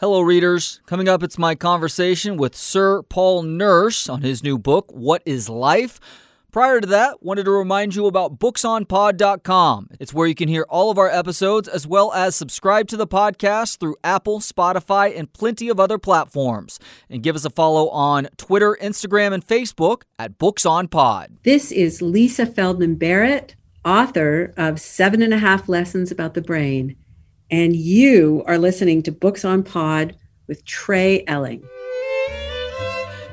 Hello, readers. Coming up, it's my conversation with Sir Paul Nurse on his new book, What is Life? Prior to that, wanted to remind you about booksonpod.com. It's where you can hear all of our episodes as well as subscribe to the podcast through Apple, Spotify, and plenty of other platforms. And give us a follow on Twitter, Instagram, and Facebook at BooksOnPod. This is Lisa Feldman Barrett, author of Seven and a Half Lessons About the Brain and you are listening to Books on Pod with Trey Elling.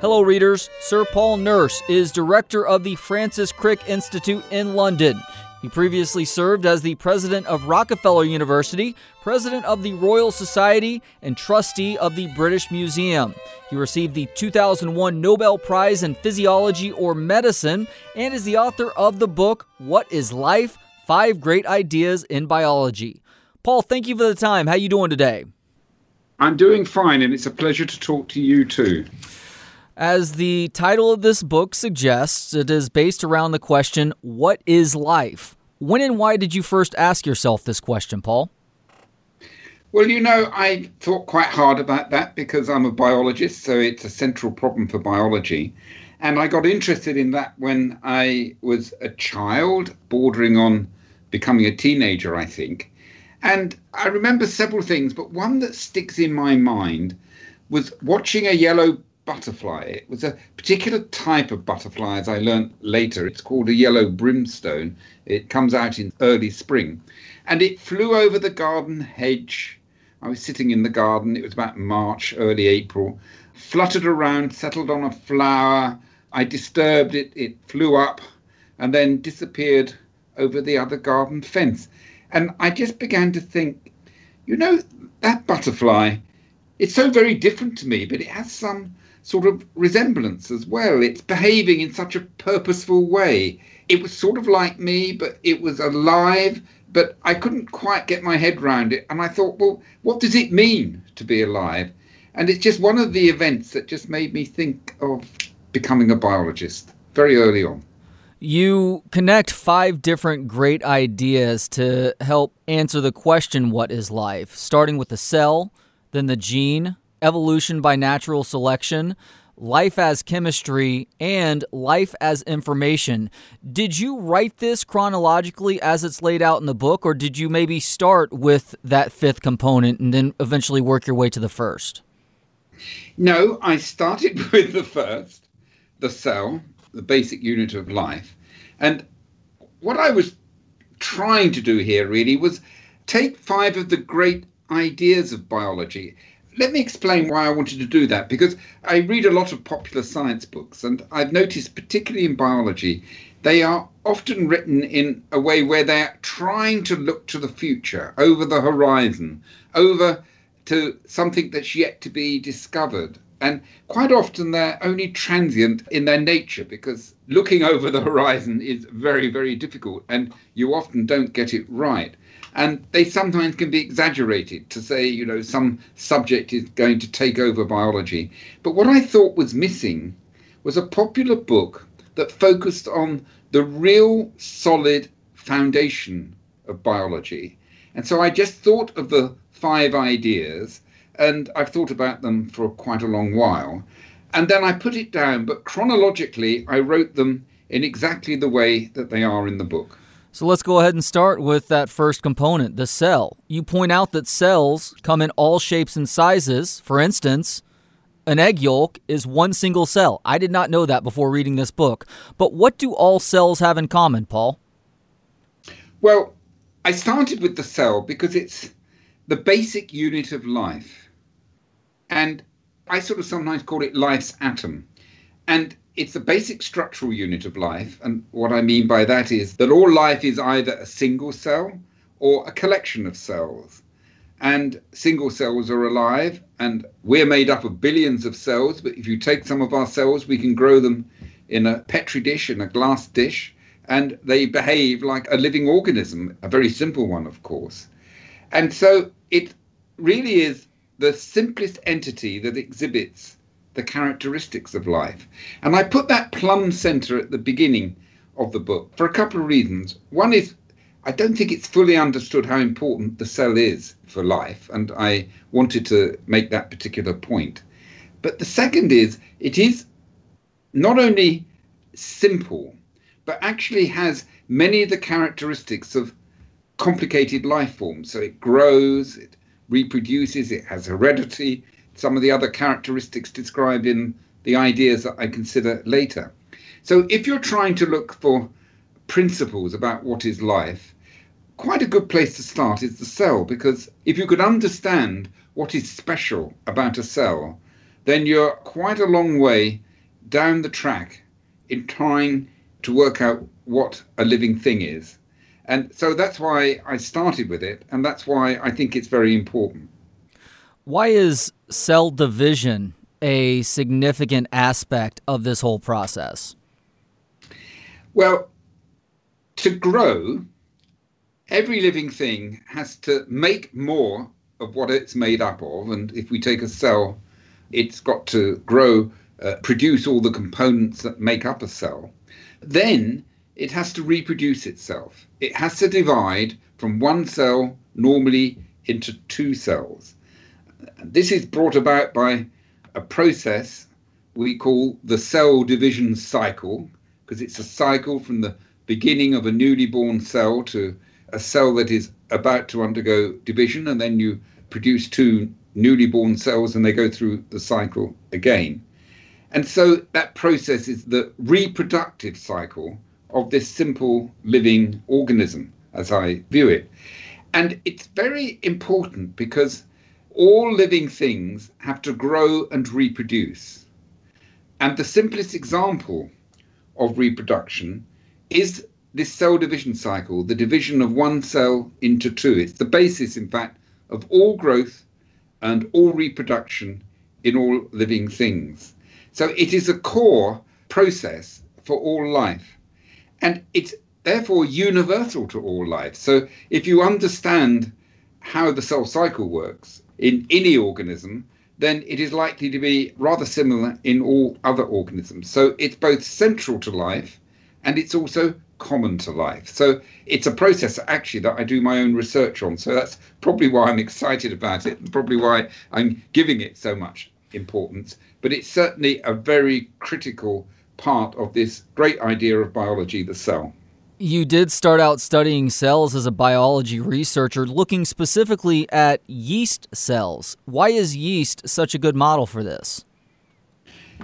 Hello, readers. Sir Paul Nurse is director of the Francis Crick Institute in London. He previously served as the president of Rockefeller University, president of the Royal Society, and trustee of the British Museum. He received the 2001 Nobel Prize in Physiology or Medicine and is the author of the book What is Life? Five Great Ideas in Biology. Paul, thank you for the time. How are you doing today? I'm doing fine, and it's a pleasure to talk to you too. As the title of this book suggests, it is based around the question, What is life? When and why did you first ask yourself this question, Paul? Well, you know, I thought quite hard about that because I'm a biologist, so it's a central problem for biology. And I got interested in that when I was a child, bordering on becoming a teenager, I think. And I remember several things, but one that sticks in my mind was watching a yellow butterfly. It was a particular type of butterfly, as I learnt later. It's called a yellow brimstone. It comes out in early spring. And it flew over the garden hedge. I was sitting in the garden. It was about March, early April. Fluttered around, settled on a flower. I disturbed it. It flew up and then disappeared over the other garden fence. And I just began to think, you know, that butterfly, it's so very different to me, but it has some sort of resemblance as well. It's behaving in such a purposeful way. It was sort of like me, but it was alive, but I couldn't quite get my head around it. And I thought, well, what does it mean to be alive? And it's just one of the events that just made me think of becoming a biologist very early on. You connect five different great ideas to help answer the question what is life, starting with the cell, then the gene, evolution by natural selection, life as chemistry, and life as information. Did you write this chronologically as it's laid out in the book, or did you maybe start with that fifth component and then eventually work your way to the first? No, I started with the first, the cell, the basic unit of life. And what I was trying to do here really was take five of the great ideas of biology. Let me explain why I wanted to do that because I read a lot of popular science books and I've noticed, particularly in biology, they are often written in a way where they're trying to look to the future, over the horizon, over to something that's yet to be discovered. And quite often they're only transient in their nature because looking over the horizon is very, very difficult and you often don't get it right. And they sometimes can be exaggerated to say, you know, some subject is going to take over biology. But what I thought was missing was a popular book that focused on the real solid foundation of biology. And so I just thought of the five ideas and I've thought about them for quite a long while. And then I put it down, but chronologically, I wrote them in exactly the way that they are in the book. So let's go ahead and start with that first component, the cell. You point out that cells come in all shapes and sizes. For instance, an egg yolk is one single cell. I did not know that before reading this book. But what do all cells have in common, Paul? Well, I started with the cell because it's the basic unit of life. And I sort of sometimes call it life's atom. And it's the basic structural unit of life. And what I mean by that is that all life is either a single cell or a collection of cells. And single cells are alive, and we're made up of billions of cells. But if you take some of our cells, we can grow them in a petri dish, in a glass dish, and they behave like a living organism, a very simple one, of course. And so it really is the simplest entity that exhibits the characteristics of life. And I put that plumb center at the beginning of the book for a couple of reasons. One is I don't think it's fully understood how important the cell is for life, and I wanted to make that particular point. But the second is it is not only simple, but actually has many of the characteristics of complicated life forms. So it grows, it reproduces, it has heredity, some of the other characteristics described in the ideas that I consider later. So if you're trying to look for principles about what is life, quite a good place to start is the cell, because if you could understand what is special about a cell, then you're quite a long way down the track in trying to work out what a living thing is. And so that's why I started with it, and that's why I think it's very important. Why is cell division a significant aspect of this whole process? Well, to grow, every living thing has to make more of what it's made up of. And if we take a cell, it's got to grow, uh, produce all the components that make up a cell. Then it has to reproduce itself. It has to divide from one cell normally into two cells. This is brought about by a process we call the cell division cycle, because it's a cycle from the beginning of a newly born cell to a cell that is about to undergo division, and then you produce two newly born cells and they go through the cycle again. And so that process is the reproductive cycle of this simple living organism, as I view it. And it's very important because all living things have to grow and reproduce. And the simplest example of reproduction is this cell division cycle, the division of one cell into two. It's the basis, in fact, of all growth and all reproduction in all living things. So it is a core process for all life. And it's therefore universal to all life. So if you understand how the cell cycle works in any organism, then it is likely to be rather similar in all other organisms. So it's both central to life and it's also common to life. So it's a process actually that I do my own research on. So that's probably why I'm excited about it and probably why I'm giving it so much importance. But it's certainly a very critical part of this great idea of biology, the cell. You did start out studying cells as a biology researcher, looking specifically at yeast cells. Why is yeast such a good model for this?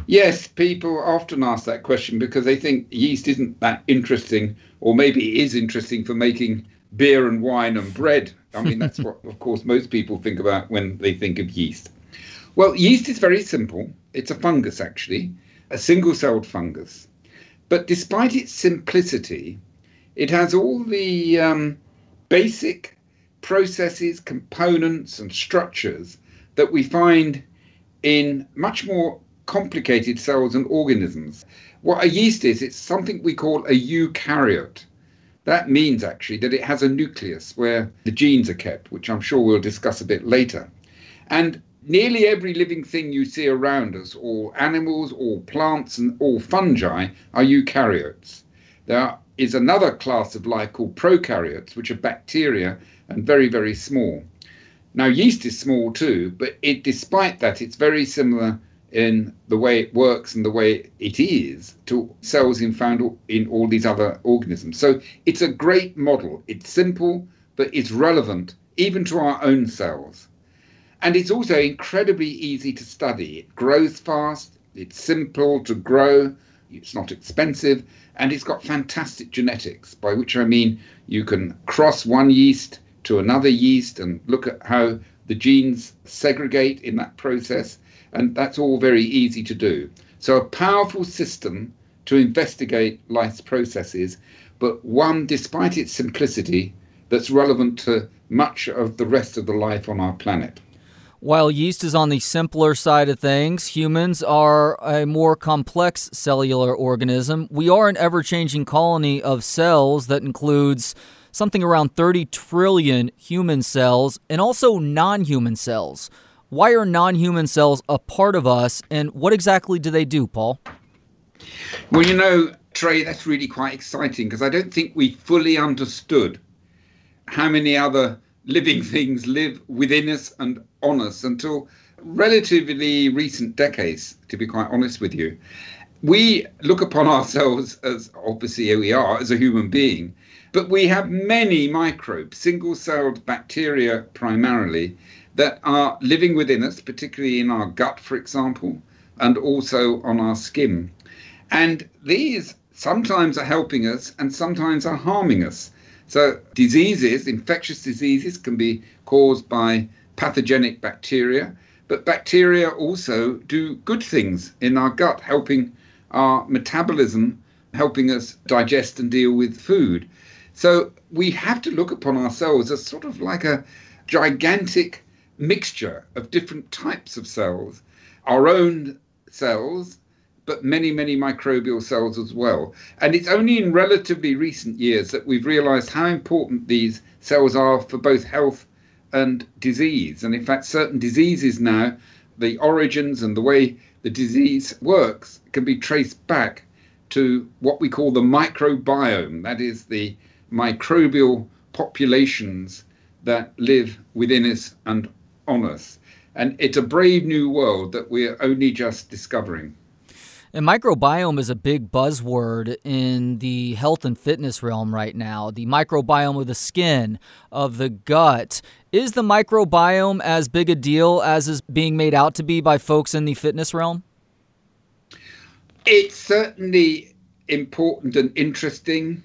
Yes, people often ask that question because they think yeast isn't that interesting, or maybe it is interesting for making beer and wine and bread. I mean, that's what, of course, most people think about when they think of yeast. Well, yeast is very simple. It's a fungus, actually a single celled fungus. But despite its simplicity, it has all the um, basic processes, components, and structures that we find in much more complicated cells and organisms. What a yeast is, it's something we call a eukaryote. That means actually that it has a nucleus where the genes are kept, which I'm sure we'll discuss a bit later. And nearly every living thing you see around us, all animals, all plants, and all fungi, are eukaryotes. There is another class of life called prokaryotes, which are bacteria and very, very small. Now, yeast is small too, but it, despite that, it's very similar in the way it works and the way it is to cells in found in all these other organisms. So it's a great model. It's simple, but it's relevant even to our own cells. And it's also incredibly easy to study. It grows fast, it's simple to grow, it's not expensive, and it's got fantastic genetics, by which I mean you can cross one yeast to another yeast and look at how the genes segregate in that process, and that's all very easy to do. So, a powerful system to investigate life's processes, but one, despite its simplicity, that's relevant to much of the rest of the life on our planet. While yeast is on the simpler side of things, humans are a more complex cellular organism. We are an ever changing colony of cells that includes something around 30 trillion human cells and also non human cells. Why are non human cells a part of us, and what exactly do they do, Paul? Well, you know, Trey, that's really quite exciting because I don't think we fully understood how many other living things live within us and on us until relatively recent decades, to be quite honest with you. We look upon ourselves as obviously here we are as a human being, but we have many microbes, single celled bacteria primarily, that are living within us, particularly in our gut, for example, and also on our skin. And these sometimes are helping us and sometimes are harming us. So, diseases, infectious diseases, can be caused by pathogenic bacteria, but bacteria also do good things in our gut, helping our metabolism, helping us digest and deal with food. So, we have to look upon ourselves as sort of like a gigantic mixture of different types of cells, our own cells, but many, many microbial cells as well. And it's only in relatively recent years that we've realized how important these cells are for both health and disease. And in fact, certain diseases now, the origins and the way the disease works can be traced back to what we call the microbiome, that is, the microbial populations that live within us and on us. And it's a brave new world that we're only just discovering. And microbiome is a big buzzword in the health and fitness realm right now. The microbiome of the skin, of the gut. Is the microbiome as big a deal as is being made out to be by folks in the fitness realm? It's certainly important and interesting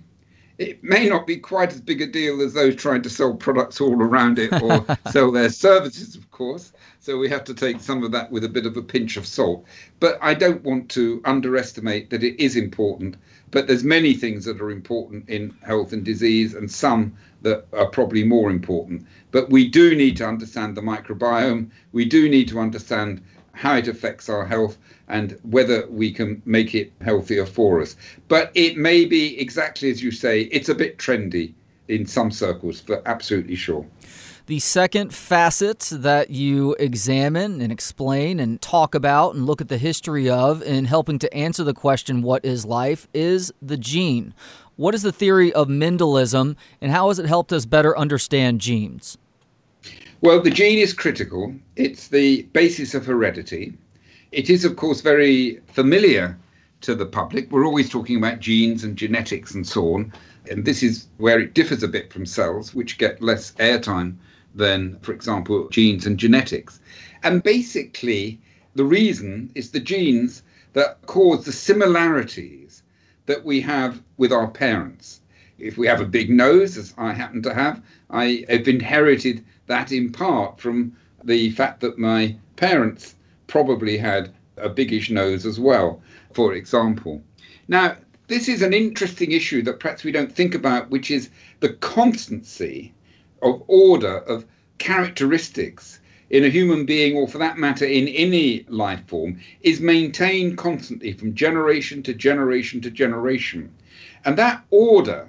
it may not be quite as big a deal as those trying to sell products all around it or sell their services, of course. So we have to take some of that with a bit of a pinch of salt. But I don't want to underestimate that it is important. But there's many things that are important in health and disease, and some that are probably more important. But we do need to understand the microbiome. We do need to understand how it affects our health and whether we can make it healthier for us. But it may be exactly as you say, it's a bit trendy in some circles, for absolutely sure. The second facet that you examine and explain and talk about and look at the history of in helping to answer the question, What is life? is the gene. What is the theory of Mendelism and how has it helped us better understand genes? Well, the gene is critical. It's the basis of heredity. It is, of course, very familiar to the public. We're always talking about genes and genetics and so on. And this is where it differs a bit from cells, which get less airtime than, for example, genes and genetics. And basically, the reason is the genes that cause the similarities that we have with our parents. If we have a big nose, as I happen to have, I have inherited that in part from the fact that my parents probably had a biggish nose as well, for example. Now, this is an interesting issue that perhaps we don't think about, which is the constancy of order of characteristics in a human being, or for that matter, in any life form, is maintained constantly from generation to generation to generation. And that order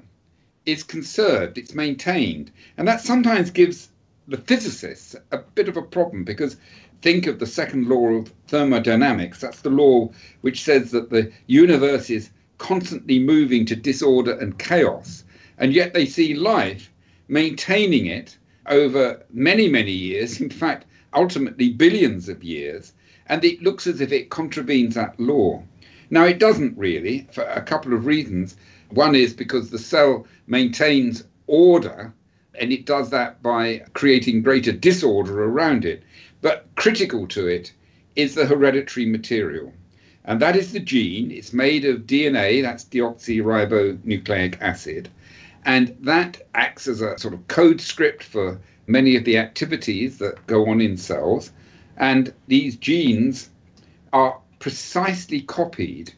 is conserved, it's maintained. And that sometimes gives the physicists a bit of a problem because think of the second law of thermodynamics. That's the law which says that the universe is constantly moving to disorder and chaos, and yet they see life maintaining it over many, many years, in fact, ultimately billions of years, and it looks as if it contravenes that law. Now, it doesn't really, for a couple of reasons. One is because the cell maintains order and it does that by creating greater disorder around it. But critical to it is the hereditary material. And that is the gene. It's made of DNA, that's deoxyribonucleic acid. And that acts as a sort of code script for many of the activities that go on in cells. And these genes are precisely copied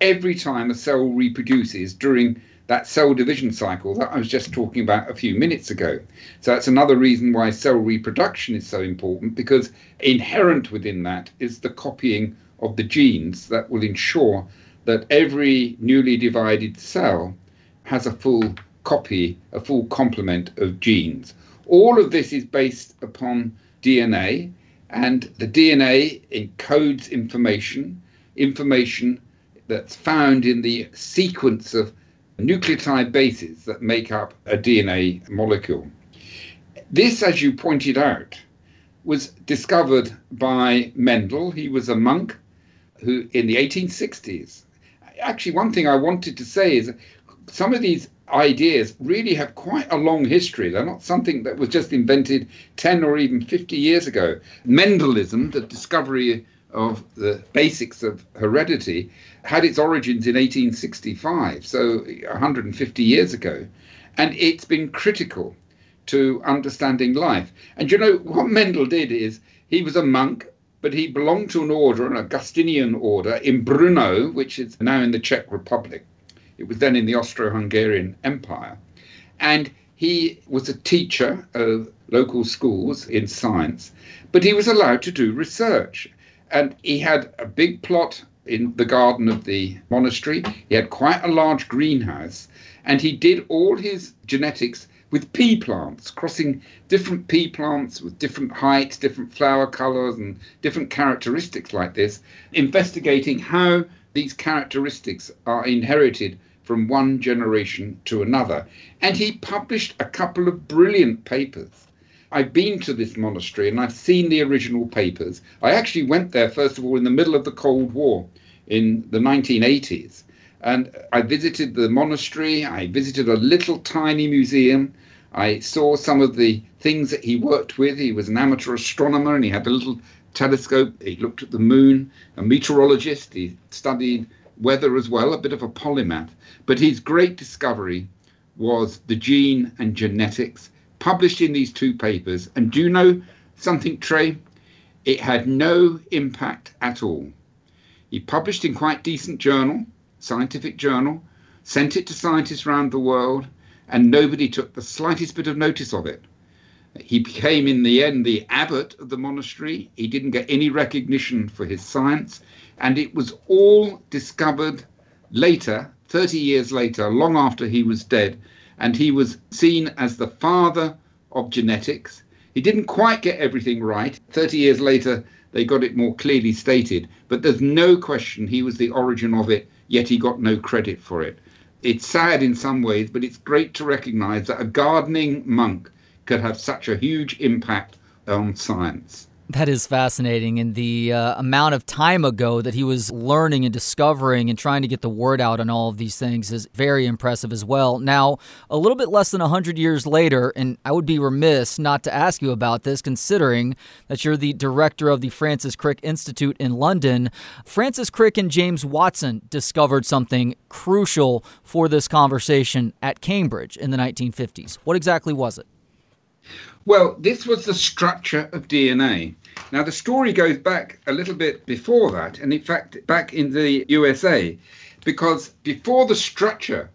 every time a cell reproduces during that cell division cycle that I was just talking about a few minutes ago. So that's another reason why cell reproduction is so important because inherent within that is the copying of the genes that will ensure that every newly divided cell has a full copy, a full complement of genes. All of this is based upon DNA, and the DNA encodes information, information that's found in the sequence of nucleotide bases that make up a DNA molecule. this, as you pointed out, was discovered by Mendel. He was a monk who, in the 1860s, actually, one thing I wanted to say is some of these ideas really have quite a long history. They're not something that was just invented 10 or even 50 years ago. Mendelism, the discovery of the basics of heredity, had its origins in 1865, so 150 years ago. And it's been critical to understanding life. And you know, what Mendel did is he was a monk, but he belonged to an order, an Augustinian order in Brno, which is now in the Czech Republic. It was then in the Austro Hungarian Empire. And he was a teacher of local schools in science, but he was allowed to do research. And he had a big plot in the garden of the monastery. He had quite a large greenhouse, and he did all his genetics with pea plants, crossing different pea plants with different heights, different flower colors, and different characteristics like this, investigating how these characteristics are inherited from one generation to another. And he published a couple of brilliant papers. I've been to this monastery and I've seen the original papers. I actually went there, first of all, in the middle of the Cold War in the 1980s. And I visited the monastery, I visited a little tiny museum. I saw some of the things that he worked with. He was an amateur astronomer and he had a little telescope. He looked at the moon, a meteorologist. He studied weather as well, a bit of a polymath. But his great discovery was the gene and genetics, published in these two papers. And do you know something, Trey? It had no impact at all. He published in quite decent journal, scientific journal, sent it to scientists around the world, and nobody took the slightest bit of notice of it. He became, in the end, the abbot of the monastery. He didn't get any recognition for his science, and it was all discovered later, 30 years later, long after he was dead, and he was seen as the father of genetics. He didn't quite get everything right. 30 years later, they got it more clearly stated, but there's no question he was the origin of it, yet he got no credit for it. It's sad in some ways, but it's great to recognize that a gardening monk could have such a huge impact on science. That is fascinating. And the uh, amount of time ago that he was learning and discovering and trying to get the word out on all of these things is very impressive as well. Now, a little bit less than 100 years later, and I would be remiss not to ask you about this, considering that you're the director of the Francis Crick Institute in London. Francis Crick and James Watson discovered something crucial for this conversation at Cambridge in the 1950s. What exactly was it? Well, this was the structure of DNA. Now, the story goes back a little bit before that, and in fact, back in the USA, because before the structure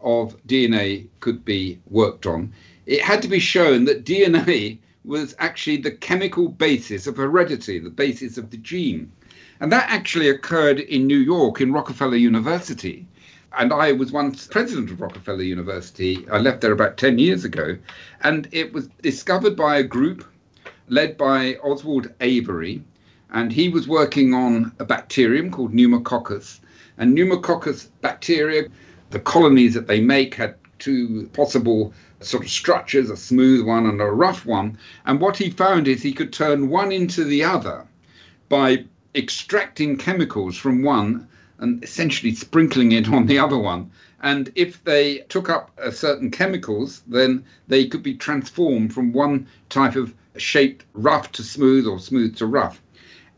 of DNA could be worked on, it had to be shown that DNA was actually the chemical basis of heredity, the basis of the gene. And that actually occurred in New York in Rockefeller University and I was once president of Rockefeller University. I left there about 10 years ago. And it was discovered by a group led by Oswald Avery. And he was working on a bacterium called pneumococcus. And pneumococcus bacteria, the colonies that they make had two possible sort of structures a smooth one and a rough one. And what he found is he could turn one into the other by extracting chemicals from one and essentially sprinkling it on the other one. And if they took up uh, certain chemicals, then they could be transformed from one type of shape, rough to smooth or smooth to rough.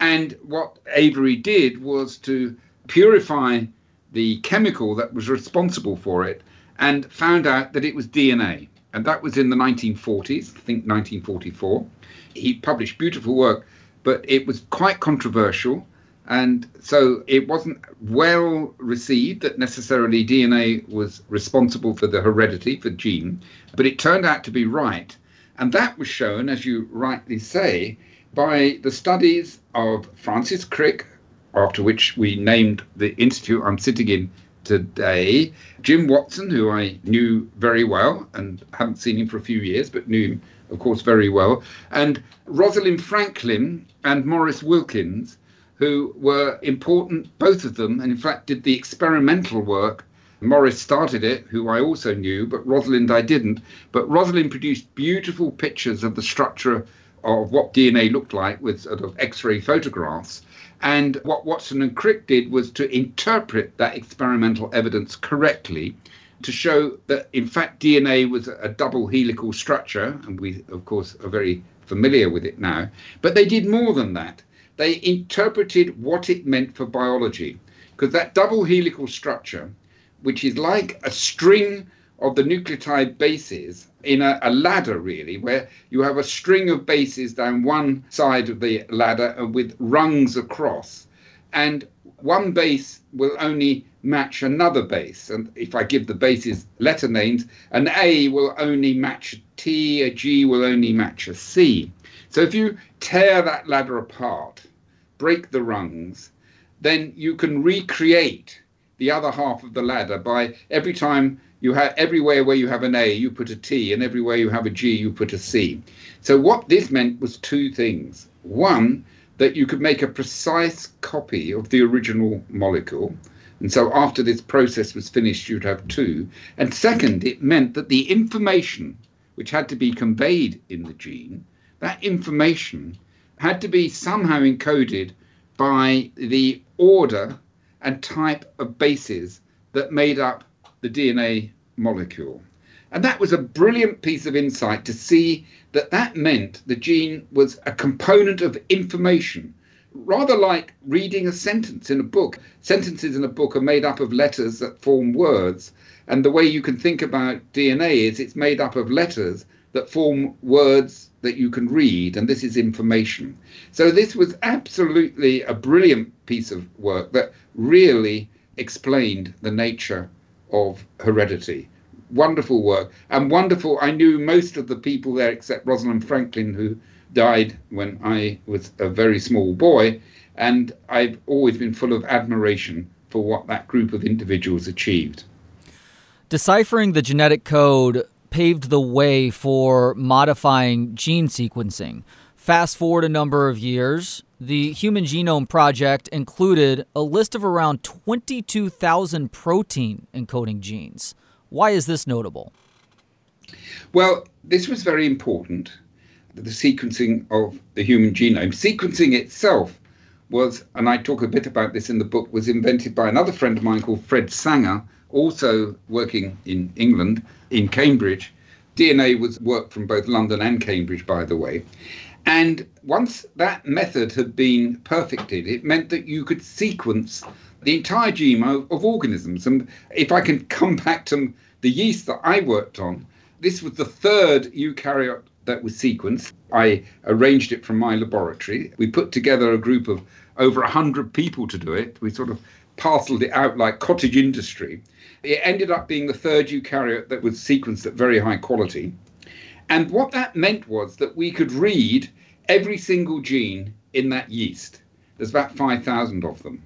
And what Avery did was to purify the chemical that was responsible for it and found out that it was DNA. And that was in the 1940s, I think 1944. He published beautiful work, but it was quite controversial and so it wasn't well received that necessarily DNA was responsible for the heredity, for gene, but it turned out to be right. And that was shown, as you rightly say, by the studies of Francis Crick, after which we named the institute I'm sitting in today, Jim Watson, who I knew very well and haven't seen him for a few years, but knew him, of course, very well, and Rosalind Franklin and Maurice Wilkins, who were important, both of them, and in fact did the experimental work Maurice started it, who I also knew, but Rosalind I didn't. But Rosalind produced beautiful pictures of the structure of what DNA looked like with sort of X ray photographs. And what Watson and Crick did was to interpret that experimental evidence correctly to show that, in fact, DNA was a double helical structure. And we, of course, are very familiar with it now. But they did more than that. They interpreted what it meant for biology. Because that double helical structure, which is like a string of the nucleotide bases in a, a, ladder, really, where you have a string of bases down one side of the ladder with rungs across. And one base will only match another base. And if I give the bases letter names, an A will only match a T, a G will only match a C. So if you tear that ladder apart, break the rungs, then you can recreate the other half of the ladder by every time you have everywhere where you have an A, you put a T, and everywhere you have a G, you put a C. So what this meant was two things. One, that you could make a precise copy of the original molecule. And so after this process was finished, you'd have two. And second, it meant that the information which had to be conveyed in the gene, that information had to be somehow encoded by the order and type of bases that made up the DNA molecule. And that was a brilliant piece of insight to see that that meant the gene was a component of information, rather like reading a sentence in a book. Sentences in a book are made up of letters that form words. And the way you can think about DNA is it's made up of letters that form words that you can read, and this is information. So, this was absolutely a brilliant piece of work that really explained the nature of heredity. Wonderful work and wonderful. I knew most of the people there except Rosalind Franklin, who died when I was a very small boy. And I've always been full of admiration for what that group of individuals achieved. Deciphering the genetic code paved the way for modifying gene sequencing. Fast forward a number of years, the Human Genome Project included a list of around 22,000 protein encoding genes. Why is this notable? Well, this was very important. The sequencing of the human genome. Sequencing itself was, and I talk a bit about this in the book, was invented by another friend of mine called Fred Sanger, also working in England, in Cambridge. DNA was work from both London and Cambridge, by the way. And once that method had been perfected, it meant that you could sequence the entire genome of organisms. And if I can come back to the yeast that I worked on, this was the third eukaryote that was sequenced. I arranged it from my laboratory. We put together a group of over 100 people to do it. We sort of parceled it out like cottage industry. It ended up being the third eukaryote that was sequenced at very high quality. And what that meant was that we could read every single gene in that yeast. There's about 5,000 of them.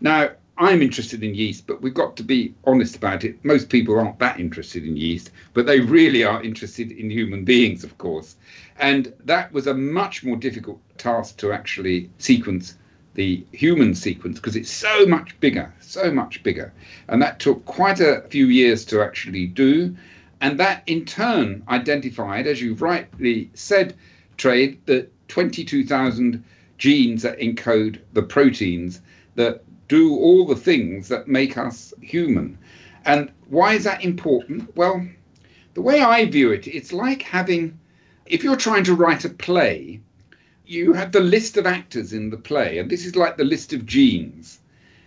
Now, I'm interested in yeast, but we've got to be honest about it. Most people aren't that interested in yeast, but they really are interested in human beings, of course. And that was a much more difficult task to actually sequence the human sequence because it's so much bigger, so much bigger. And that took quite a few years to actually do. And that in turn identified, as you've rightly said, Trey, that 22,000 genes that encode the proteins that do all the things that make us human. And why is that important? Well, the way I view it, it's like having, if you're trying to write a play, you have the list of actors in the play, and this is like the list of genes.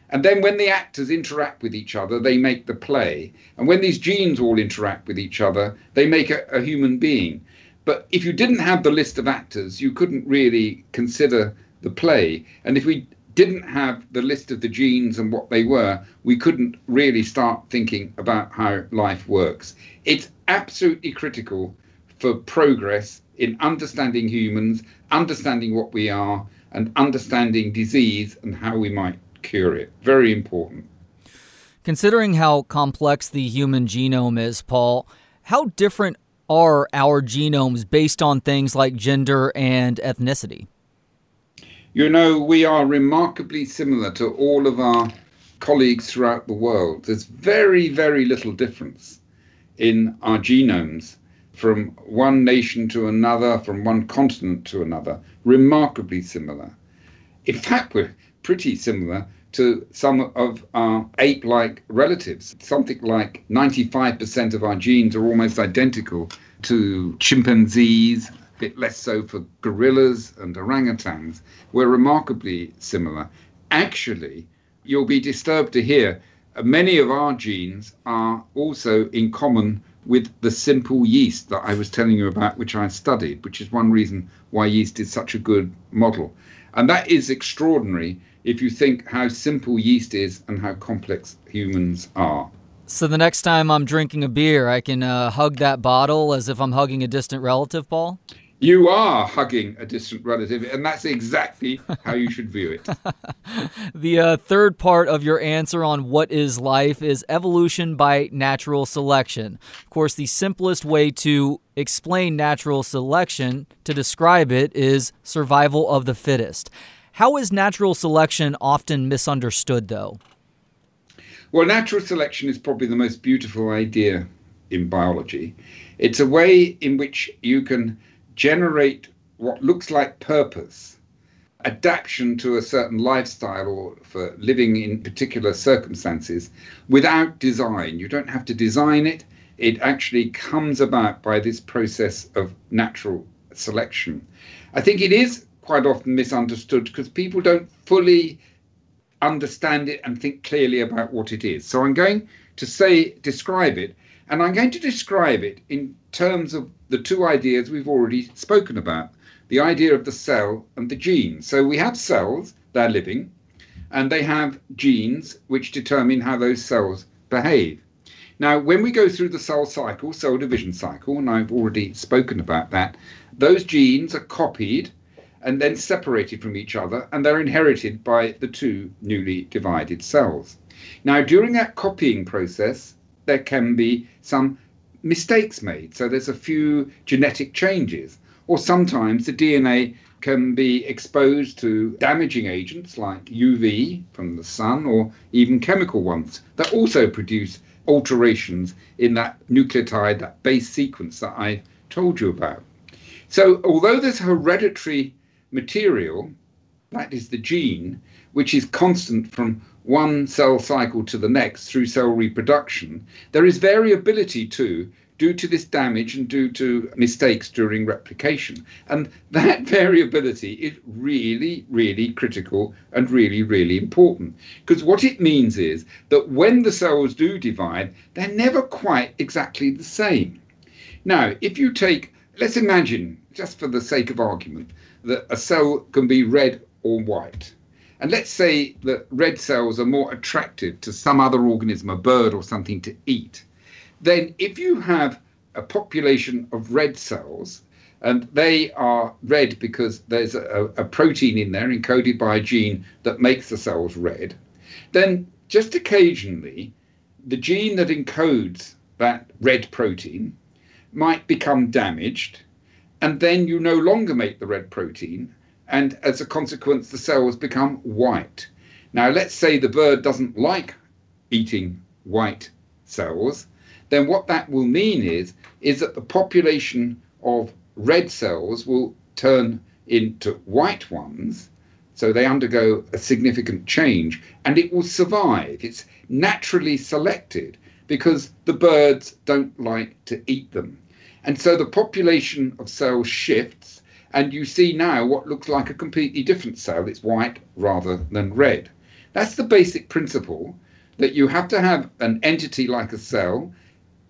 And then when the actors interact with each other, they make the play. And when these genes all interact with each other, they make a, a human being. But if you didn't have the list of actors, you couldn't really consider the play. And if we didn't have the list of the genes and what they were, we couldn't really start thinking about how life works. It's absolutely critical for progress in understanding humans, understanding what we are, and understanding disease and how we might cure it. Very important. Considering how complex the human genome is, Paul, how different are our genomes based on things like gender and ethnicity? You know, we are remarkably similar to all of our colleagues throughout the world, there's very, very little difference in our genomes from one nation to another, from one continent to another, remarkably similar. In fact, we're pretty similar to some of our ape like relatives. Something like 95% of our genes are almost identical to chimpanzees, a bit less so for gorillas and orangutans. We're remarkably similar. Actually, you'll be disturbed to hear uh, many of our genes are also in common with the simple yeast that I was telling you about, which I studied, which is one reason why yeast is such a good model. And that is extraordinary if you think how simple yeast is and how complex humans are. So the next time I'm drinking a beer, I can uh, hug that bottle as if I'm hugging a distant relative, Paul? You are hugging a distant relative, and that's exactly how you should view it. the uh, third part of your answer on what is life is evolution by natural selection. Of course, the simplest way to explain natural selection, to describe it, is survival of the fittest. How is natural selection often misunderstood, though? Well, natural selection is probably the most beautiful idea in biology. It's a way in which you can generate what looks like purpose, adaptation to a certain lifestyle or for living in particular circumstances without design. You don't have to design it, it actually comes about by this process of natural selection. I think it is quite often misunderstood because people don't fully understand it and think clearly about what it is. So I'm going to say, describe it, and I'm going to describe it in terms of the two ideas we've already spoken about the idea of the cell and the gene. So we have cells, they're living, and they have genes which determine how those cells behave. Now, when we go through the cell cycle, cell division cycle, and I've already spoken about that, those genes are copied and then separated from each other, and they're inherited by the two newly divided cells. Now, during that copying process, there can be some mistakes made. So there's a few genetic changes. Or sometimes the DNA can be exposed to damaging agents like UV from the sun or even chemical ones that also produce alterations in that nucleotide, that base sequence that I told you about. So, although there's hereditary material, that is the gene, which is constant from one cell cycle to the next through cell reproduction, there is variability too due to this damage and due to mistakes during replication. And that variability is really, really critical and really, really important. Because what it means is that when the cells do divide, they're never quite exactly the same. Now, if you take, let's imagine, just for the sake of argument, that a cell can be red or white. And let's say that red cells are more attractive to some other organism, a bird or something to eat. Then, if you have a population of red cells, and they are red because there's a, a, protein in there encoded by a gene that makes the cells red, then just occasionally the gene that encodes that red protein might become damaged, and then you no longer make the red protein, and as a consequence, the cells become white. Now, let's say the bird doesn't like eating white cells, then what that will mean is, is that the population of red cells will turn into white ones, so they undergo a significant change, and it will survive. It's naturally selected because the birds don't like to eat them. And so the population of cells shifts and you see now what looks like a completely different cell. It's white rather than red. That's the basic principle that you have to have an entity like a cell.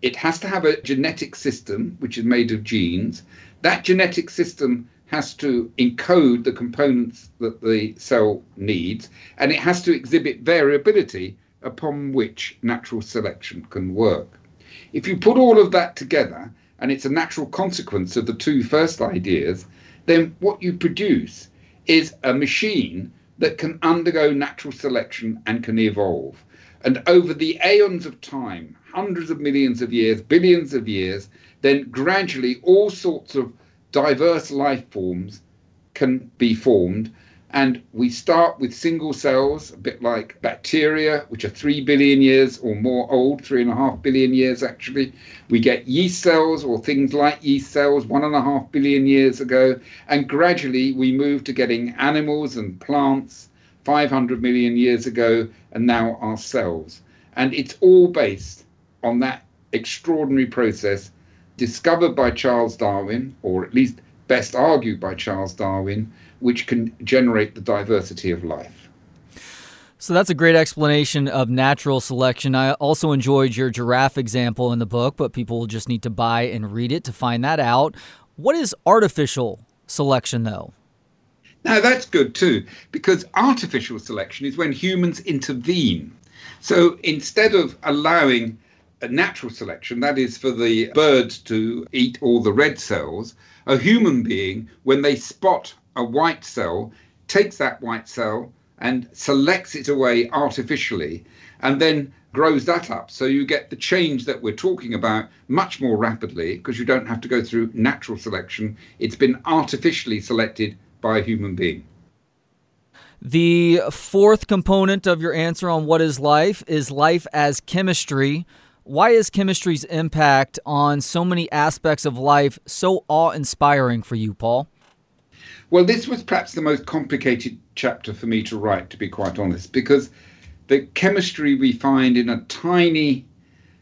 It has to have a genetic system which is made of genes. That genetic system has to encode the components that the cell needs, and it has to exhibit variability upon which natural selection can work. If you put all of that together, and it's a natural consequence of the two first ideas, then what you produce is a machine that can undergo natural selection and can evolve. And over the aeons of time, hundreds of millions of years, billions of years, then gradually all sorts of diverse life forms can be formed And we start with single cells, a bit like bacteria, which are three billion years or more old, three and a half billion years actually. We get yeast cells or things like yeast cells one and a half billion years ago. And gradually we move to getting animals and plants 500 million years ago, and now ourselves. And it's all based on that extraordinary process discovered by Charles Darwin, or at least best argued by Charles Darwin, which can generate the diversity of life. So that's a great explanation of natural selection. I also enjoyed your giraffe example in the book, but people will just need to buy and read it to find that out. What is artificial selection, though? Now, that's good too, because artificial selection is when humans intervene. So instead of allowing a natural selection, that is for the birds to eat all the red cells, a human being, when they spot a white cell, takes that white cell and selects it away artificially and then grows that up. So you get the change that we're talking about much more rapidly because you don't have to go through natural selection. It's been artificially selected by a human being. The fourth component of your answer on what is life is life as chemistry. Why is chemistry's impact on so many aspects of life so awe inspiring for you, Paul? Well, this was perhaps the most complicated chapter for me to write, to be quite honest, because the chemistry we find in a tiny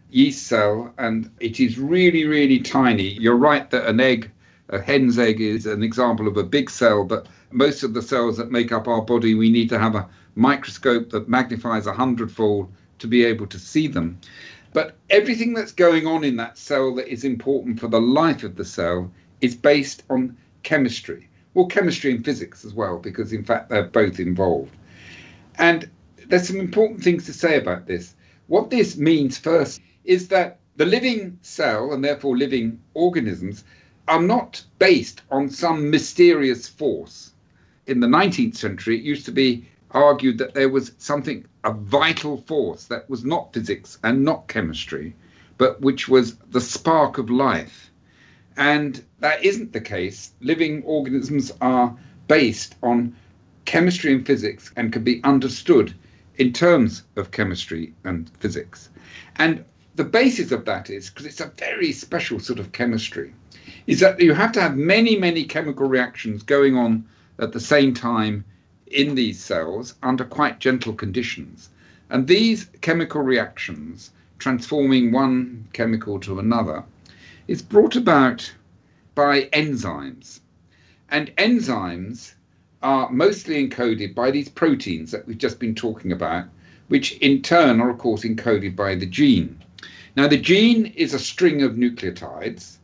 yeast cell, and it is really, really tiny. You're right that an egg, a hen's egg, is an example of a big cell, but most of the cells that make up our body, we need to have a microscope that magnifies a hundredfold to be able to see them. But everything that's going on in that cell that is important for the life of the cell is based on chemistry well, chemistry and physics as well, because in fact they're both involved. And there's some important things to say about this. What this means first is that the living cell and therefore living organisms are not based on some mysterious force. In the 19th century, it used to be argued that there was something, a vital force that was not physics and not chemistry, but which was the spark of life. And that isn't the case. Living organisms are based on chemistry and physics and can be understood in terms of chemistry and physics. And the basis of that is because it's a very special sort of chemistry, is that you have to have many, many chemical reactions going on at the same time in these cells under quite gentle conditions. And these chemical reactions, transforming one chemical to another, is brought about by enzymes. And enzymes are mostly encoded by these proteins that we've just been talking about, which in turn are, of course, encoded by the gene. Now, the gene is a string of nucleotides,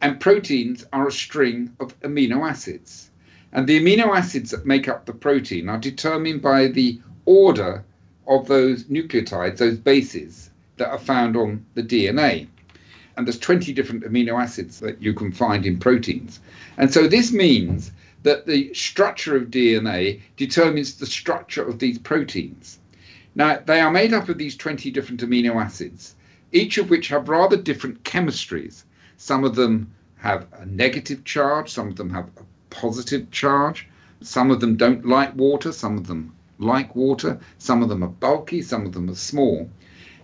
and proteins are a string of amino acids. And the amino acids that make up the protein are determined by the order of those nucleotides, those bases that are found on the DNA and there's 20 different amino acids that you can find in proteins. And so this means that the structure of DNA determines the structure of these proteins. Now, they are made up of these 20 different amino acids, each of which have rather different chemistries. Some of them have a negative charge, some of them have a positive charge, some of them don't like water, some of them like water, some of them are bulky, some of them are small.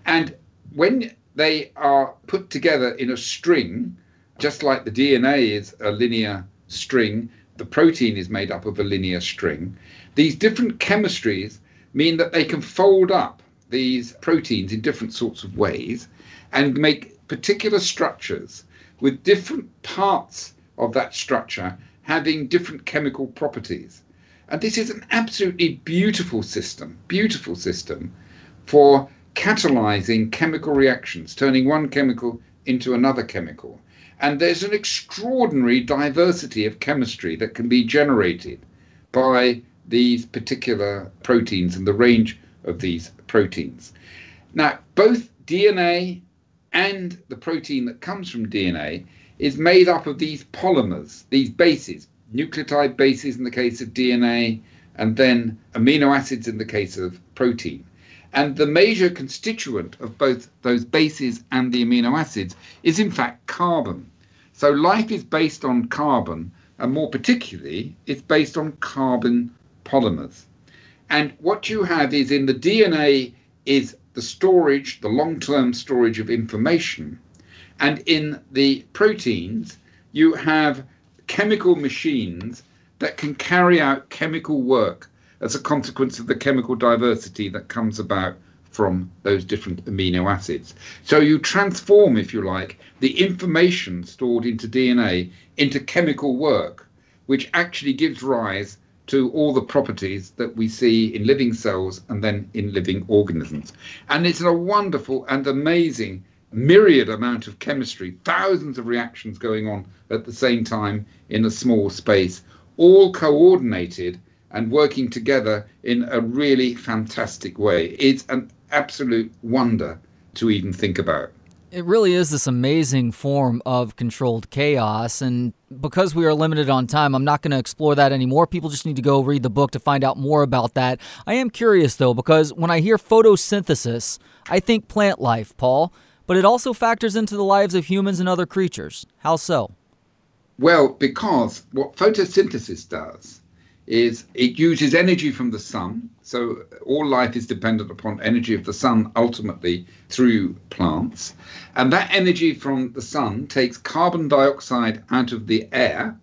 And when they are put together in a string, just like the DNA is a linear string, the protein is made up of a linear string. These different chemistries mean that they can fold up these proteins in different sorts of ways and make particular structures with different parts of that structure having different chemical properties. And this is an absolutely beautiful system, beautiful system for catalyzing chemical reactions, turning one chemical into another chemical. And there's an extraordinary diversity of chemistry that can be generated by these particular proteins and the range of these proteins. Now, both DNA and the protein that comes from DNA is made up of these polymers, these bases, nucleotide bases in the case of DNA, and then amino acids in the case of protein. And the major constituent of both those bases and the amino acids is, in fact, carbon. So life is based on carbon, and more particularly, it's based on carbon polymers. And what you have is in the DNA is the storage, the long term storage of information. And in the proteins, you have chemical machines that can carry out chemical work as a consequence of the chemical diversity that comes about from those different amino acids. So you transform, if you like, the information stored into DNA into chemical work, which actually gives rise to all the properties that we see in living cells and then in living organisms. And it's a wonderful and amazing myriad amount of chemistry, thousands of reactions going on at the same time in a small space, all coordinated and working together in a really fantastic way. It's an absolute wonder to even think about. It really is this amazing form of controlled chaos. And because we are limited on time, I'm not going to explore that anymore. People just need to go read the book to find out more about that. I am curious, though, because when I hear photosynthesis, I think plant life, Paul, but it also factors into the lives of humans and other creatures. How so? Well, because what photosynthesis does is it uses energy from the sun. So all life is dependent upon energy of the sun ultimately through plants. And that energy from the sun takes carbon dioxide out of the air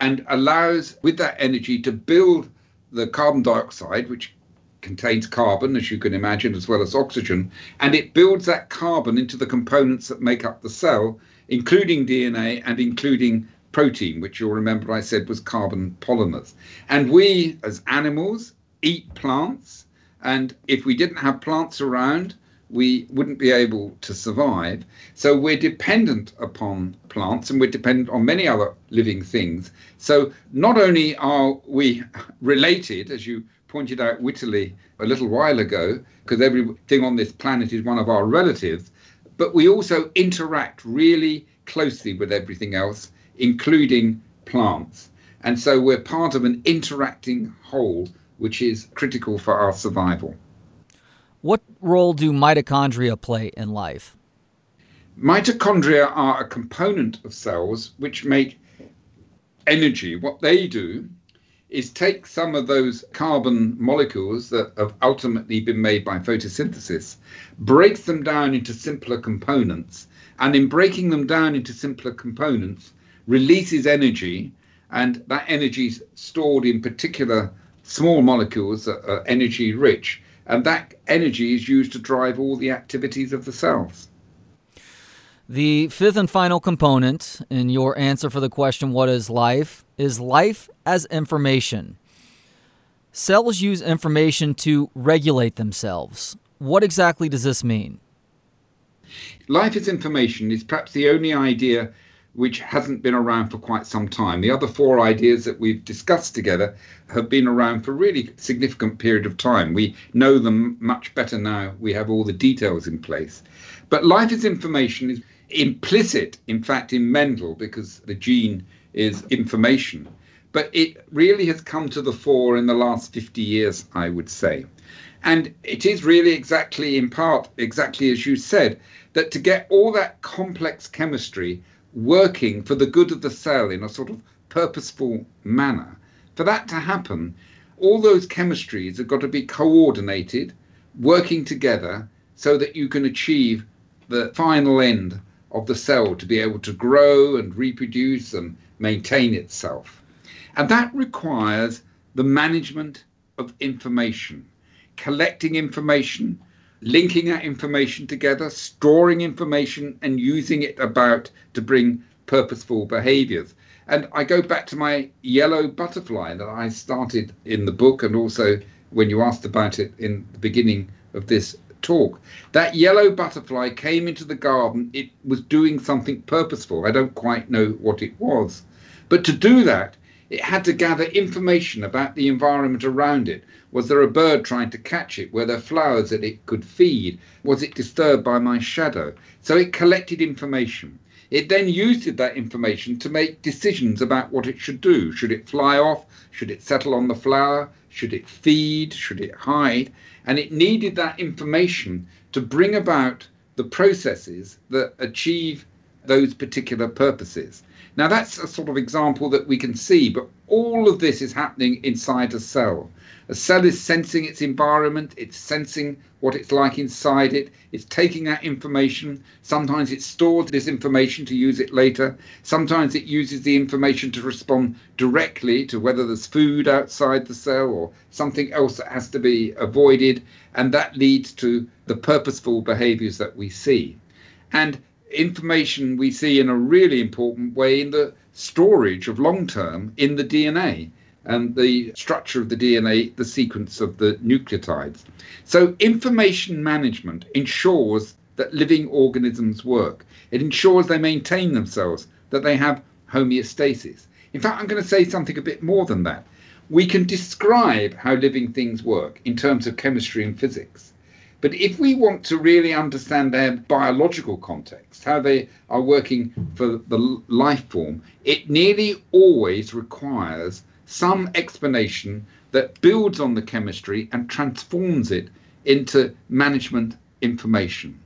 and allows, with that energy, to build the carbon dioxide, which contains carbon, as you can imagine, as well as oxygen, and it builds that carbon into the components that make up the cell, including DNA and including protein, which you'll remember I said was carbon polymers. And we, as animals, eat plants. And if we didn't have plants around, we wouldn't be able to survive. So we're dependent upon plants and we're dependent on many other living things. So not only are we related, as you pointed out wittily a little while ago, because everything on this planet is one of our relatives, but we also interact really closely with everything else including plants. And so we're part of an interacting whole, which is critical for our survival. What role do mitochondria play in life? Mitochondria are a component of cells which make energy. What they do is take some of those carbon molecules that have ultimately been made by photosynthesis, breaks them down into simpler components, and in breaking them down into simpler components, releases energy, and that energy is stored in particular small molecules that are energy rich, and that energy is used to drive all the activities of the cells. The fifth and final component in your answer for the question, What is life? is life as information. Cells use information to regulate themselves. What exactly does this mean? Life as information is perhaps the only idea which hasn't been around for quite some time. The other four ideas that we've discussed together have been around for a really significant period of time. We know them much better now. We have all the details in place. But life as information is implicit, in fact, in Mendel, because the gene is information. But it really has come to the fore in the last 50 years, I would say. And it is really exactly, in part, exactly as you said, that to get all that complex chemistry working for the good of the cell in a sort of purposeful manner. For that to happen, all those chemistries have got to be coordinated, working together so that you can achieve the final end of the cell to be able to grow and reproduce and maintain itself. And that requires the management of information, collecting information, linking that information together, storing information, and using it about to bring purposeful behaviors. And I go back to my yellow butterfly that I started in the book and also when you asked about it in the beginning of this talk. That yellow butterfly came into the garden, it was doing something purposeful. I don't quite know what it was. But to do that, it had to gather information about the environment around it. Was there a bird trying to catch it? Were there flowers that it could feed? Was it disturbed by my shadow? So it collected information. It then used that information to make decisions about what it should do. Should it fly off? Should it settle on the flower? Should it feed? Should it hide? And it needed that information to bring about the processes that achieve those particular purposes. Now, that's a sort of example that we can see, but all of this is happening inside a cell. A cell is sensing its environment, it's sensing what it's like inside it, it's taking that information. Sometimes it stores this information to use it later. Sometimes it uses the information to respond directly to whether there's food outside the cell or something else that has to be avoided. And that leads to the purposeful behaviors that we see. And information we see in a really important way in the storage of long term in the DNA and the structure of the DNA, the sequence of the nucleotides. So, information management ensures that living organisms work. It ensures they maintain themselves, that they have homeostasis. In fact, I'm going to say something a bit more than that. We can describe how living things work in terms of chemistry and physics. But if we want to really understand their biological context, how they are working for the life form, it nearly always requires some explanation that builds on the chemistry and transforms it into management information.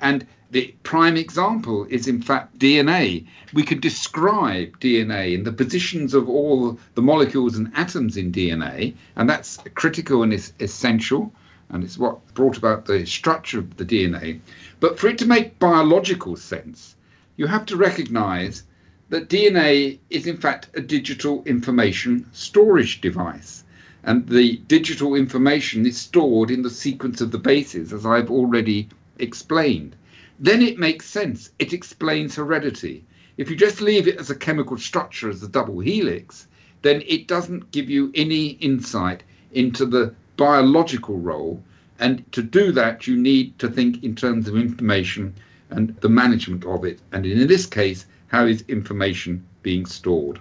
And the prime example is, in fact, DNA. We could describe DNA and the positions of all the molecules and atoms in DNA, and that's critical and is essential, and it's what brought about the structure of the DNA. But for it to make biological sense, you have to recognize that DNA is in fact a digital information storage device. And the digital information is stored in the sequence of the bases, as I've already explained. Then it makes sense. It explains heredity. If you just leave it as a chemical structure, as a double helix, then it doesn't give you any insight into the biological role. And to do that, you need to think in terms of information and the management of it. And in this case, how is information being stored?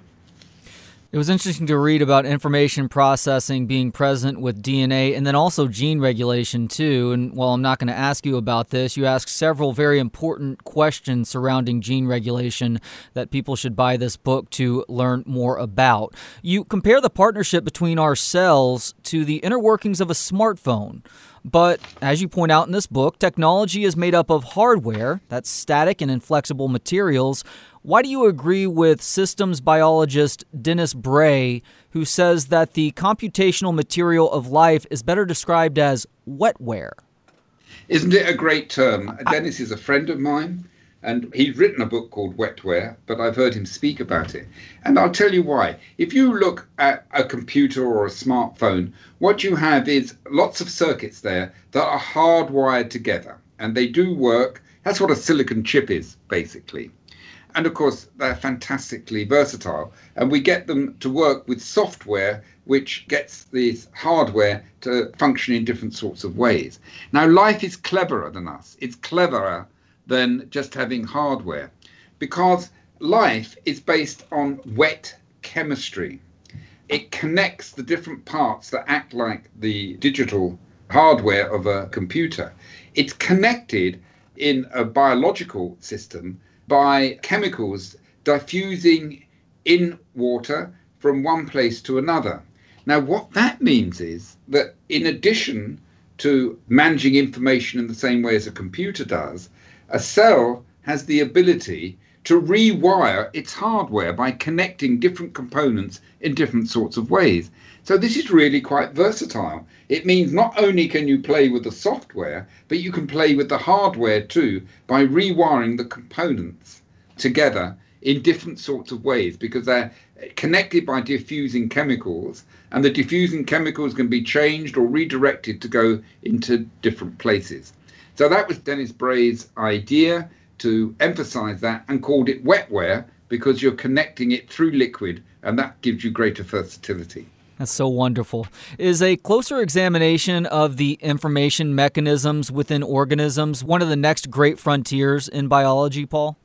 It was interesting to read about information processing being present with DNA and then also gene regulation, too. And while I'm not going to ask you about this, you ask several very important questions surrounding gene regulation that people should buy this book to learn more about. You compare the partnership between our cells to the inner workings of a smartphone. But as you point out in this book, technology is made up of hardware, that's static and inflexible materials, why do you agree with systems biologist Dennis Bray, who says that the computational material of life is better described as wetware? Isn't it a great term? Dennis is a friend of mine, and he's written a book called Wetware, but I've heard him speak about it. And I'll tell you why. If you look at a computer or a smartphone, what you have is lots of circuits there that are hardwired together, and they do work. That's what a silicon chip is, basically. And of course, they're fantastically versatile. And we get them to work with software which gets this hardware to function in different sorts of ways. Now, life is cleverer than us, it's cleverer than just having hardware because life is based on wet chemistry. It connects the different parts that act like the digital hardware of a computer. It's connected in a biological system by chemicals diffusing in water from one place to another. Now, what that means is that in addition to managing information in the same way as a computer does, a cell has the ability to rewire its hardware by connecting different components in different sorts of ways. So this is really quite versatile. It means not only can you play with the software, but you can play with the hardware too by rewiring the components together in different sorts of ways because they're connected by diffusing chemicals and the diffusing chemicals can be changed or redirected to go into different places. So that was Dennis Bray's idea to emphasize that and called it wetware because you're connecting it through liquid and that gives you greater versatility. That's so wonderful. Is a closer examination of the information mechanisms within organisms one of the next great frontiers in biology, Paul?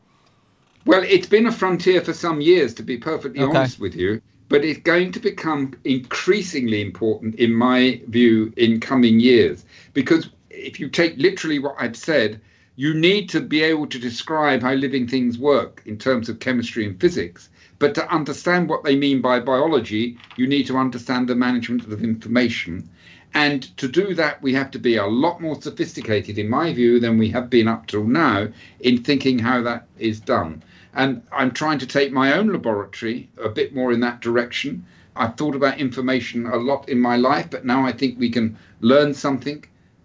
Well, it's been a frontier for some years, to be perfectly okay. honest with you, but it's going to become increasingly important, in my view, in coming years. Because if you take literally what I've said, you need to be able to describe how living things work in terms of chemistry and physics. But to understand what they mean by biology, you need to understand the management of information. And to do that, we have to be a lot more sophisticated, in my view, than we have been up till now in thinking how that is done. And I'm trying to take my own laboratory a bit more in that direction. I've thought about information a lot in my life, but now I think we can learn something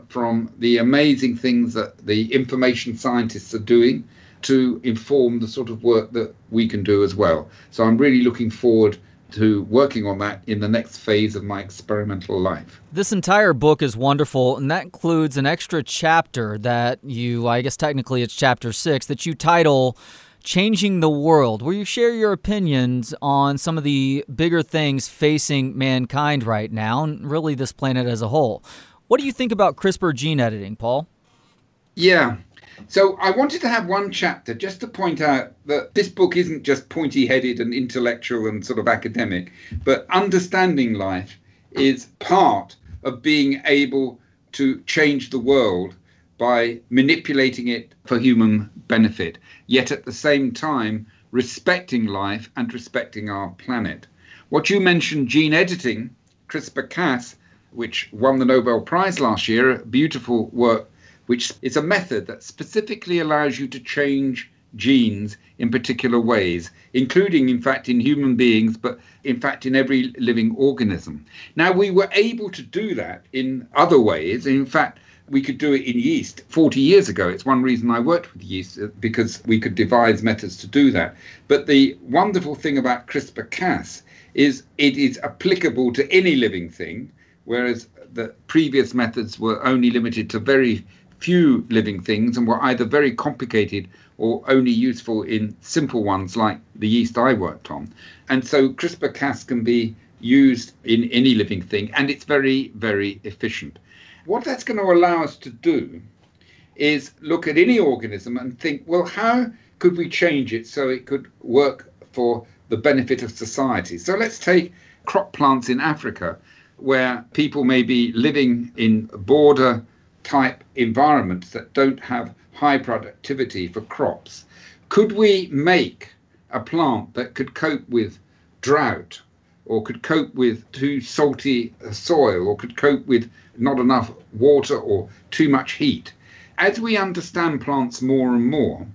from the amazing things that the information scientists are doing to inform the sort of work that we can do as well. So I'm really looking forward to working on that in the next phase of my experimental life. This entire book is wonderful, and that includes an extra chapter that you, I guess technically it's chapter six, that you title Changing the World, where you share your opinions on some of the bigger things facing mankind right now, and really this planet as a whole. What do you think about CRISPR gene editing, Paul? Yeah, so I wanted to have one chapter just to point out that this book isn't just pointy headed and intellectual and sort of academic, but understanding life is part of being able to change the world by manipulating it for human benefit, yet at the same time respecting life and respecting our planet. What you mentioned, gene editing, CRISPR Cas, which won the Nobel Prize last year, a beautiful work which is a method that specifically allows you to change genes in particular ways, including, in fact, in human beings, but in fact, in every living organism. Now, we were able to do that in other ways. In fact, we could do it in yeast 40 years ago. It's one reason I worked with yeast uh, because we could devise methods to do that. But the wonderful thing about CRISPR Cas is it is applicable to any living thing, whereas the previous methods were only limited to very few living things and were either very complicated or only useful in simple ones like the yeast I worked on. And so CRISPR Cas can be used in any living thing and it's very, very efficient. What that's going to allow us to do is look at any organism and think, well, how could we change it so it could work for the benefit of society? So let's take crop plants in Africa, where people may be living in border type environments that don't have high productivity for crops. Could we make a plant that could cope with drought or could cope with too salty soil or could cope with not enough water or too much heat? As we understand plants more and more,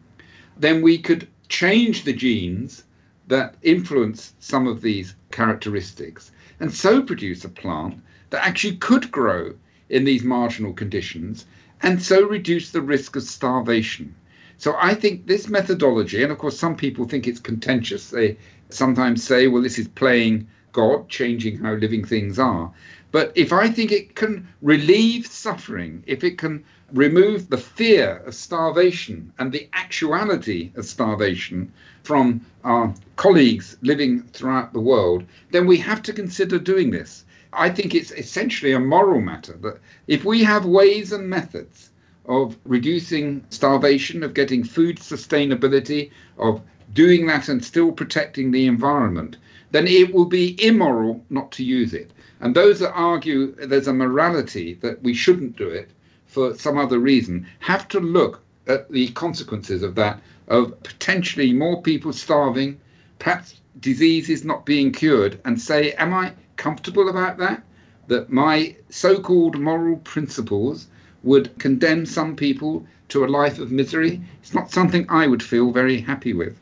then we could change the genes that influence some of these characteristics and so produce a plant that actually could grow in these marginal conditions and so reduce the risk of starvation. So I think this methodology, and of course, some people think it's contentious. They sometimes say, well, this is playing God, changing how living things are. But if I think it can relieve suffering, if it can remove the fear of starvation and the actuality of starvation from our colleagues living throughout the world, then we have to consider doing this. I think it's essentially a moral matter that if we have ways and methods of reducing starvation, of getting food sustainability, of doing that and still protecting the environment, then it will be immoral not to use it. And those that argue there's a morality that we shouldn't do it for some other reason have to look at the consequences of that, of potentially more people starving, perhaps diseases not being cured, and say, Am I comfortable about that? That my so called moral principles would condemn some people to a life of misery? It's not something I would feel very happy with.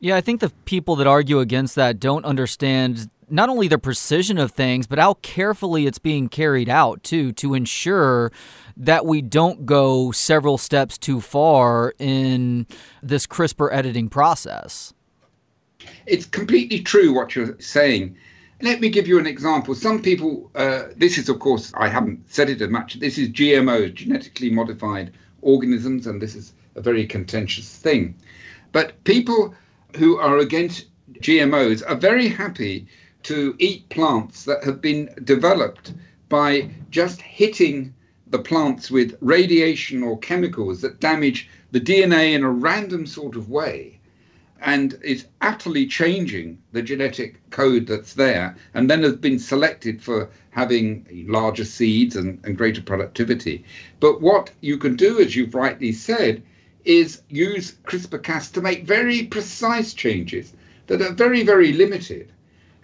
Yeah, I think the people that argue against that don't understand not only the precision of things, but how carefully it's being carried out, too, to ensure that we don't go several steps too far in this CRISPR editing process. It's completely true what you're saying. Let me give you an example. Some people, uh, this is, of course, I haven't said it as much. This is GMOs, genetically modified organisms, and this is a very contentious thing. But people who are against GMOs are very happy to eat plants that have been developed by just hitting the plants with radiation or chemicals that damage the DNA in a random sort of way and is utterly changing the genetic code that's there, and then has been selected for having larger seeds and, and greater productivity. But what you can do, as you've rightly said, is use CRISPR Cas to make very precise changes that are very, very limited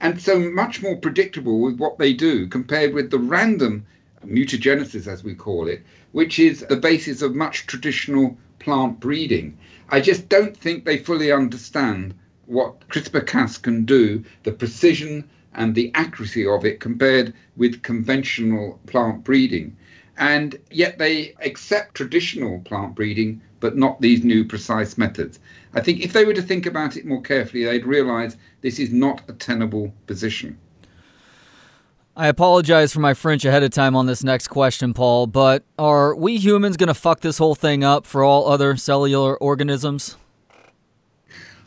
and so much more predictable with what they do compared with the random mutagenesis, as we call it, which is the basis of much traditional plant breeding. I just don't think they fully understand what CRISPR Cas can do, the precision and the accuracy of it compared with conventional plant breeding. And yet they accept traditional plant breeding, but not these new precise methods. I think if they were to think about it more carefully, they'd realize this is not a tenable position. I apologize for my French ahead of time on this next question, Paul, but are we humans going to fuck this whole thing up for all other cellular organisms?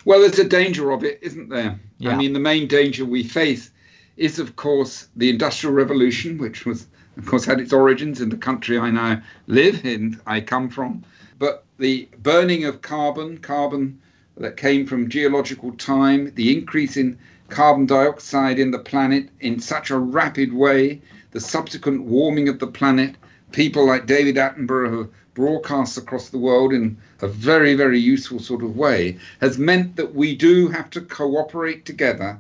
Well, there's a danger of it, isn't there? Yeah. I mean, the main danger we face is, of course, the Industrial Revolution, which was, of course, had its origins in the country I now live in, I come from. But the burning of carbon, carbon that came from geological time, the increase in carbon dioxide in the planet in such a rapid way, the subsequent warming of the planet, people like David Attenborough have broadcast across the world in a very, very useful sort of way, has meant that we do have to cooperate together.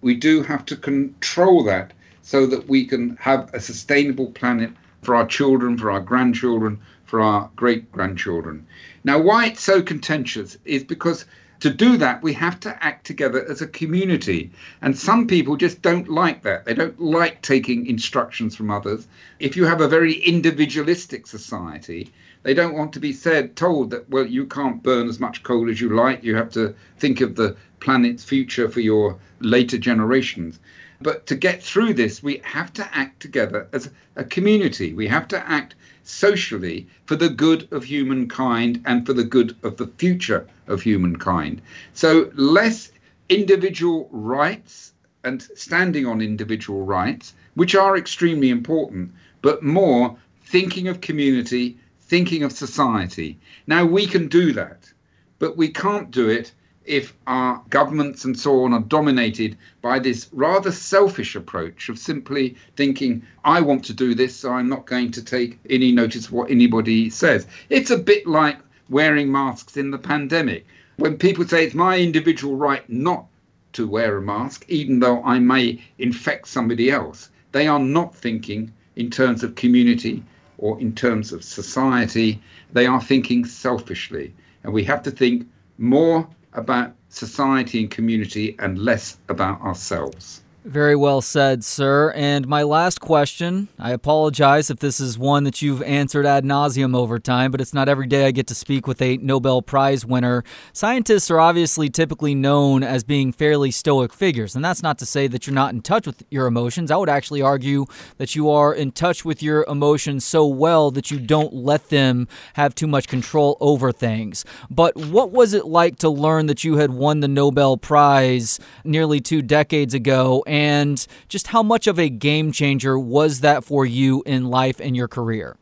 We do have to control that so that we can have a sustainable planet for our children, for our grandchildren, for our great grandchildren. Now, why it's so contentious is because to do that, we have to act together as a community. And some people just don't like that. They don't like taking instructions from others. If you have a very individualistic society, they don't want to be said, told that, well, you can't burn as much coal as you like. You have to think of the planet's future for your later generations. But to get through this, we have to act together as a community. We have to act socially for the good of humankind and for the good of the future of humankind. So, less individual rights and standing on individual rights, which are extremely important, but more thinking of community, thinking of society. Now, we can do that, but we can't do it if our governments and so on are dominated by this rather selfish approach of simply thinking, I want to do this, so I'm not going to take any notice of what anybody says. It's a bit like wearing masks in the pandemic. When people say it's my individual right not to wear a mask, even though I may infect somebody else, they are not thinking in terms of community or in terms of society. They are thinking selfishly. And we have to think more about society and community and less about ourselves. Very well said, sir. And my last question I apologize if this is one that you've answered ad nauseum over time, but it's not every day I get to speak with a Nobel Prize winner. Scientists are obviously typically known as being fairly stoic figures, and that's not to say that you're not in touch with your emotions. I would actually argue that you are in touch with your emotions so well that you don't let them have too much control over things. But what was it like to learn that you had won the Nobel Prize nearly two decades ago? And just how much of a game changer was that for you in life and your career?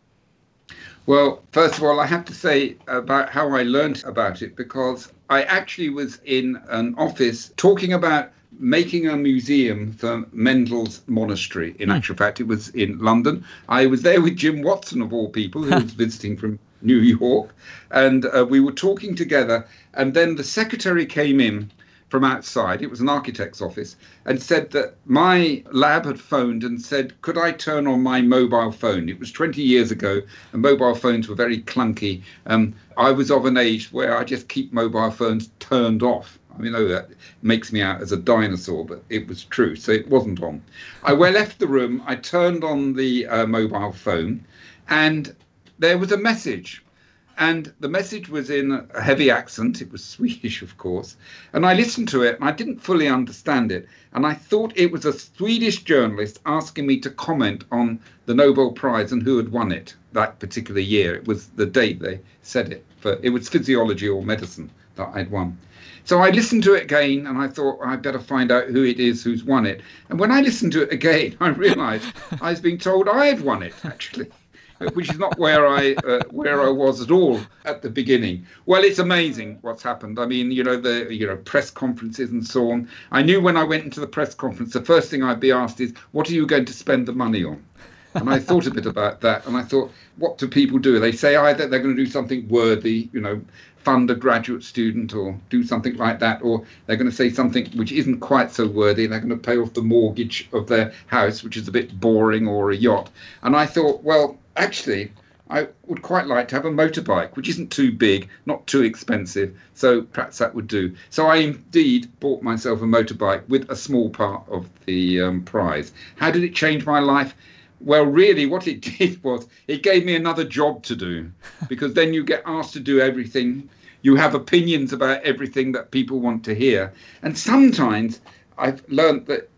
Well, first of all, I have to say about how I learned about it because I actually was in an office talking about making a museum for Mendel's monastery. In hmm. actual fact, it was in London. I was there with Jim Watson, of all people, who was visiting from New York, and uh, we were talking together. And then the secretary came in from outside, it was an architect's office, and said that my lab had phoned and said, Could I turn on my mobile phone? It was 20 years ago, and mobile phones were very clunky. Um, I was of an age where I just keep mobile phones turned off. I mean, that makes me out as a dinosaur, but it was true. So it wasn't on. I left the room, I turned on the uh, mobile phone, and there was a message and the message was in a heavy accent. It was Swedish, of course. And I listened to it and I didn't fully understand it. And I thought it was a Swedish journalist asking me to comment on the Nobel Prize and who had won it that particular year. It was the date they said it. For, it was physiology or medicine that I'd won. So I listened to it again and I thought I'd better find out who it is who's won it. And when I listened to it again, I realized I was being told I had won it, actually which is not where I uh, where I was at all at the beginning. Well, it's amazing what's happened. I mean, you know, the you know press conferences and so on. I knew when I went into the press conference, the first thing I'd be asked is, "What are you going to spend the money on?" And I thought a bit about that, and I thought, what do people do? They say either they're going to do something worthy, you know, fund a graduate student or do something like that, or they're going to say something which isn't quite so worthy. And they're going to pay off the mortgage of their house, which is a bit boring, or a yacht. And I thought, well, actually, I would quite like to have a motorbike, which isn't too big, not too expensive. So perhaps that would do. So I indeed bought myself a motorbike with a small part of the um, prize. How did it change my life? Well, really, what it did was it gave me another job to do because then you get asked to do everything. You have opinions about everything that people want to hear. And sometimes I've learned that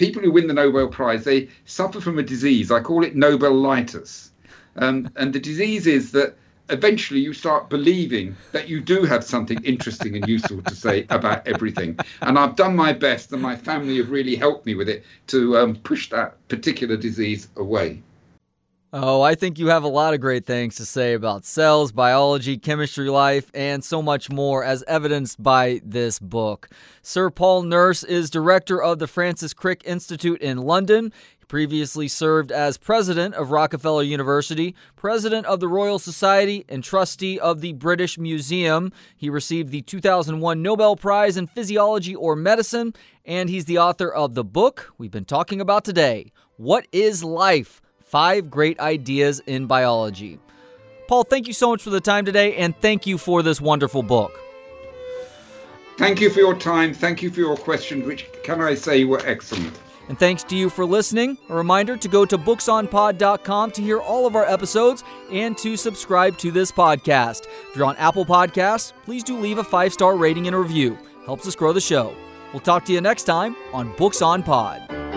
people who win the Nobel Prize, they suffer from a disease. I call it Nobelitis um, and the disease is that eventually you start believing that you do have something interesting and useful to say about everything. And I've done my best, and my family have really helped me with it to um, push that particular disease away. Oh, I think you have a lot of great things to say about cells, biology, chemistry, life, and so much more, as evidenced by this book. Sir Paul Nurse is director of the Francis Crick Institute in London He previously served as president of Rockefeller University, president of the Royal Society, and trustee of the British Museum. He received the 2001 Nobel Prize in Physiology or Medicine, and he's the author of the book we've been talking about today What is Life? Five Great Ideas in Biology. Paul, thank you so much for the time today, and thank you for this wonderful book. Thank you for your time. Thank you for your questions, which, can I say, were excellent. And thanks to you for listening. A reminder to go to booksonpod.com to hear all of our episodes and to subscribe to this podcast. If you're on Apple Podcasts, please do leave a five star rating and a review. Helps us grow the show. We'll talk to you next time on Books on Pod.